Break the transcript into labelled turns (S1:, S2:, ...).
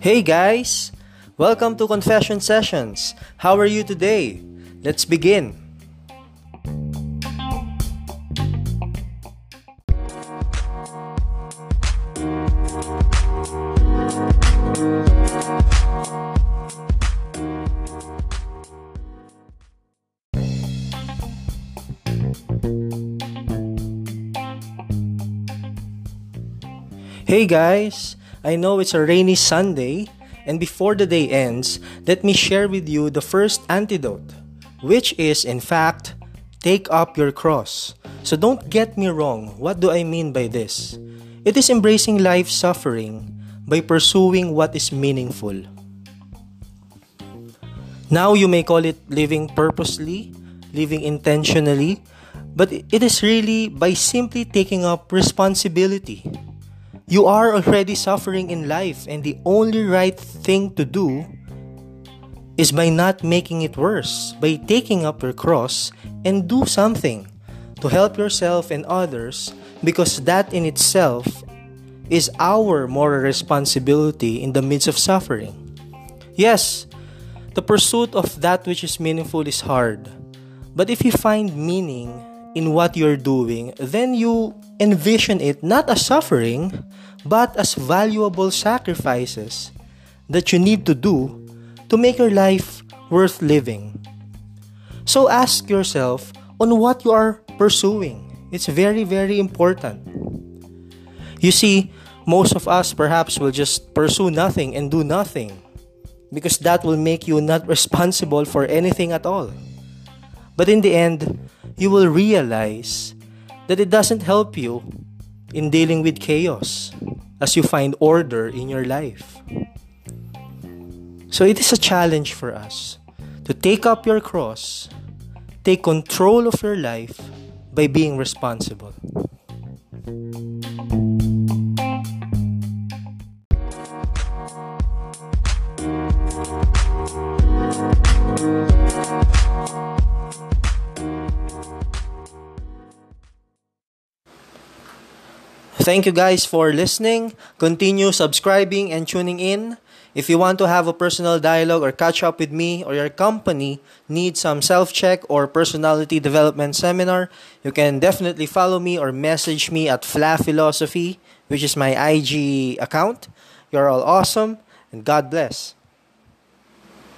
S1: Hey guys! Welcome to Confession Sessions. How are you today? Let's begin. Hey guys! I know it's a rainy Sunday, and before the day ends, let me share with you the first antidote, which is, in fact, take up your cross. So don't get me wrong, what do I mean by this? It is embracing life's suffering by pursuing what is meaningful. Now you may call it living purposely, living intentionally, but it is really by simply taking up responsibility you are already suffering in life, and the only right thing to do is by not making it worse, by taking up your cross and do something to help yourself and others, because that in itself is our moral responsibility in the midst of suffering. Yes, the pursuit of that which is meaningful is hard, but if you find meaning in what you're doing, then you envision it not as suffering, but as valuable sacrifices that you need to do to make your life worth living. So ask yourself on what you are pursuing. It's very, very important. You see, most of us perhaps will just pursue nothing and do nothing because that will make you not responsible for anything at all. But in the end, you will realize that it doesn't help you in dealing with chaos as you find order in your life. So it is a challenge for us to take up your cross, take control of your life by being responsible. Thank you guys for listening. Continue subscribing and tuning in. If you want to have a personal dialogue or catch up with me or your company need some self-check or personality development seminar, you can definitely follow me or message me at Fla Philosophy, which is my IG account. You're all awesome and God bless.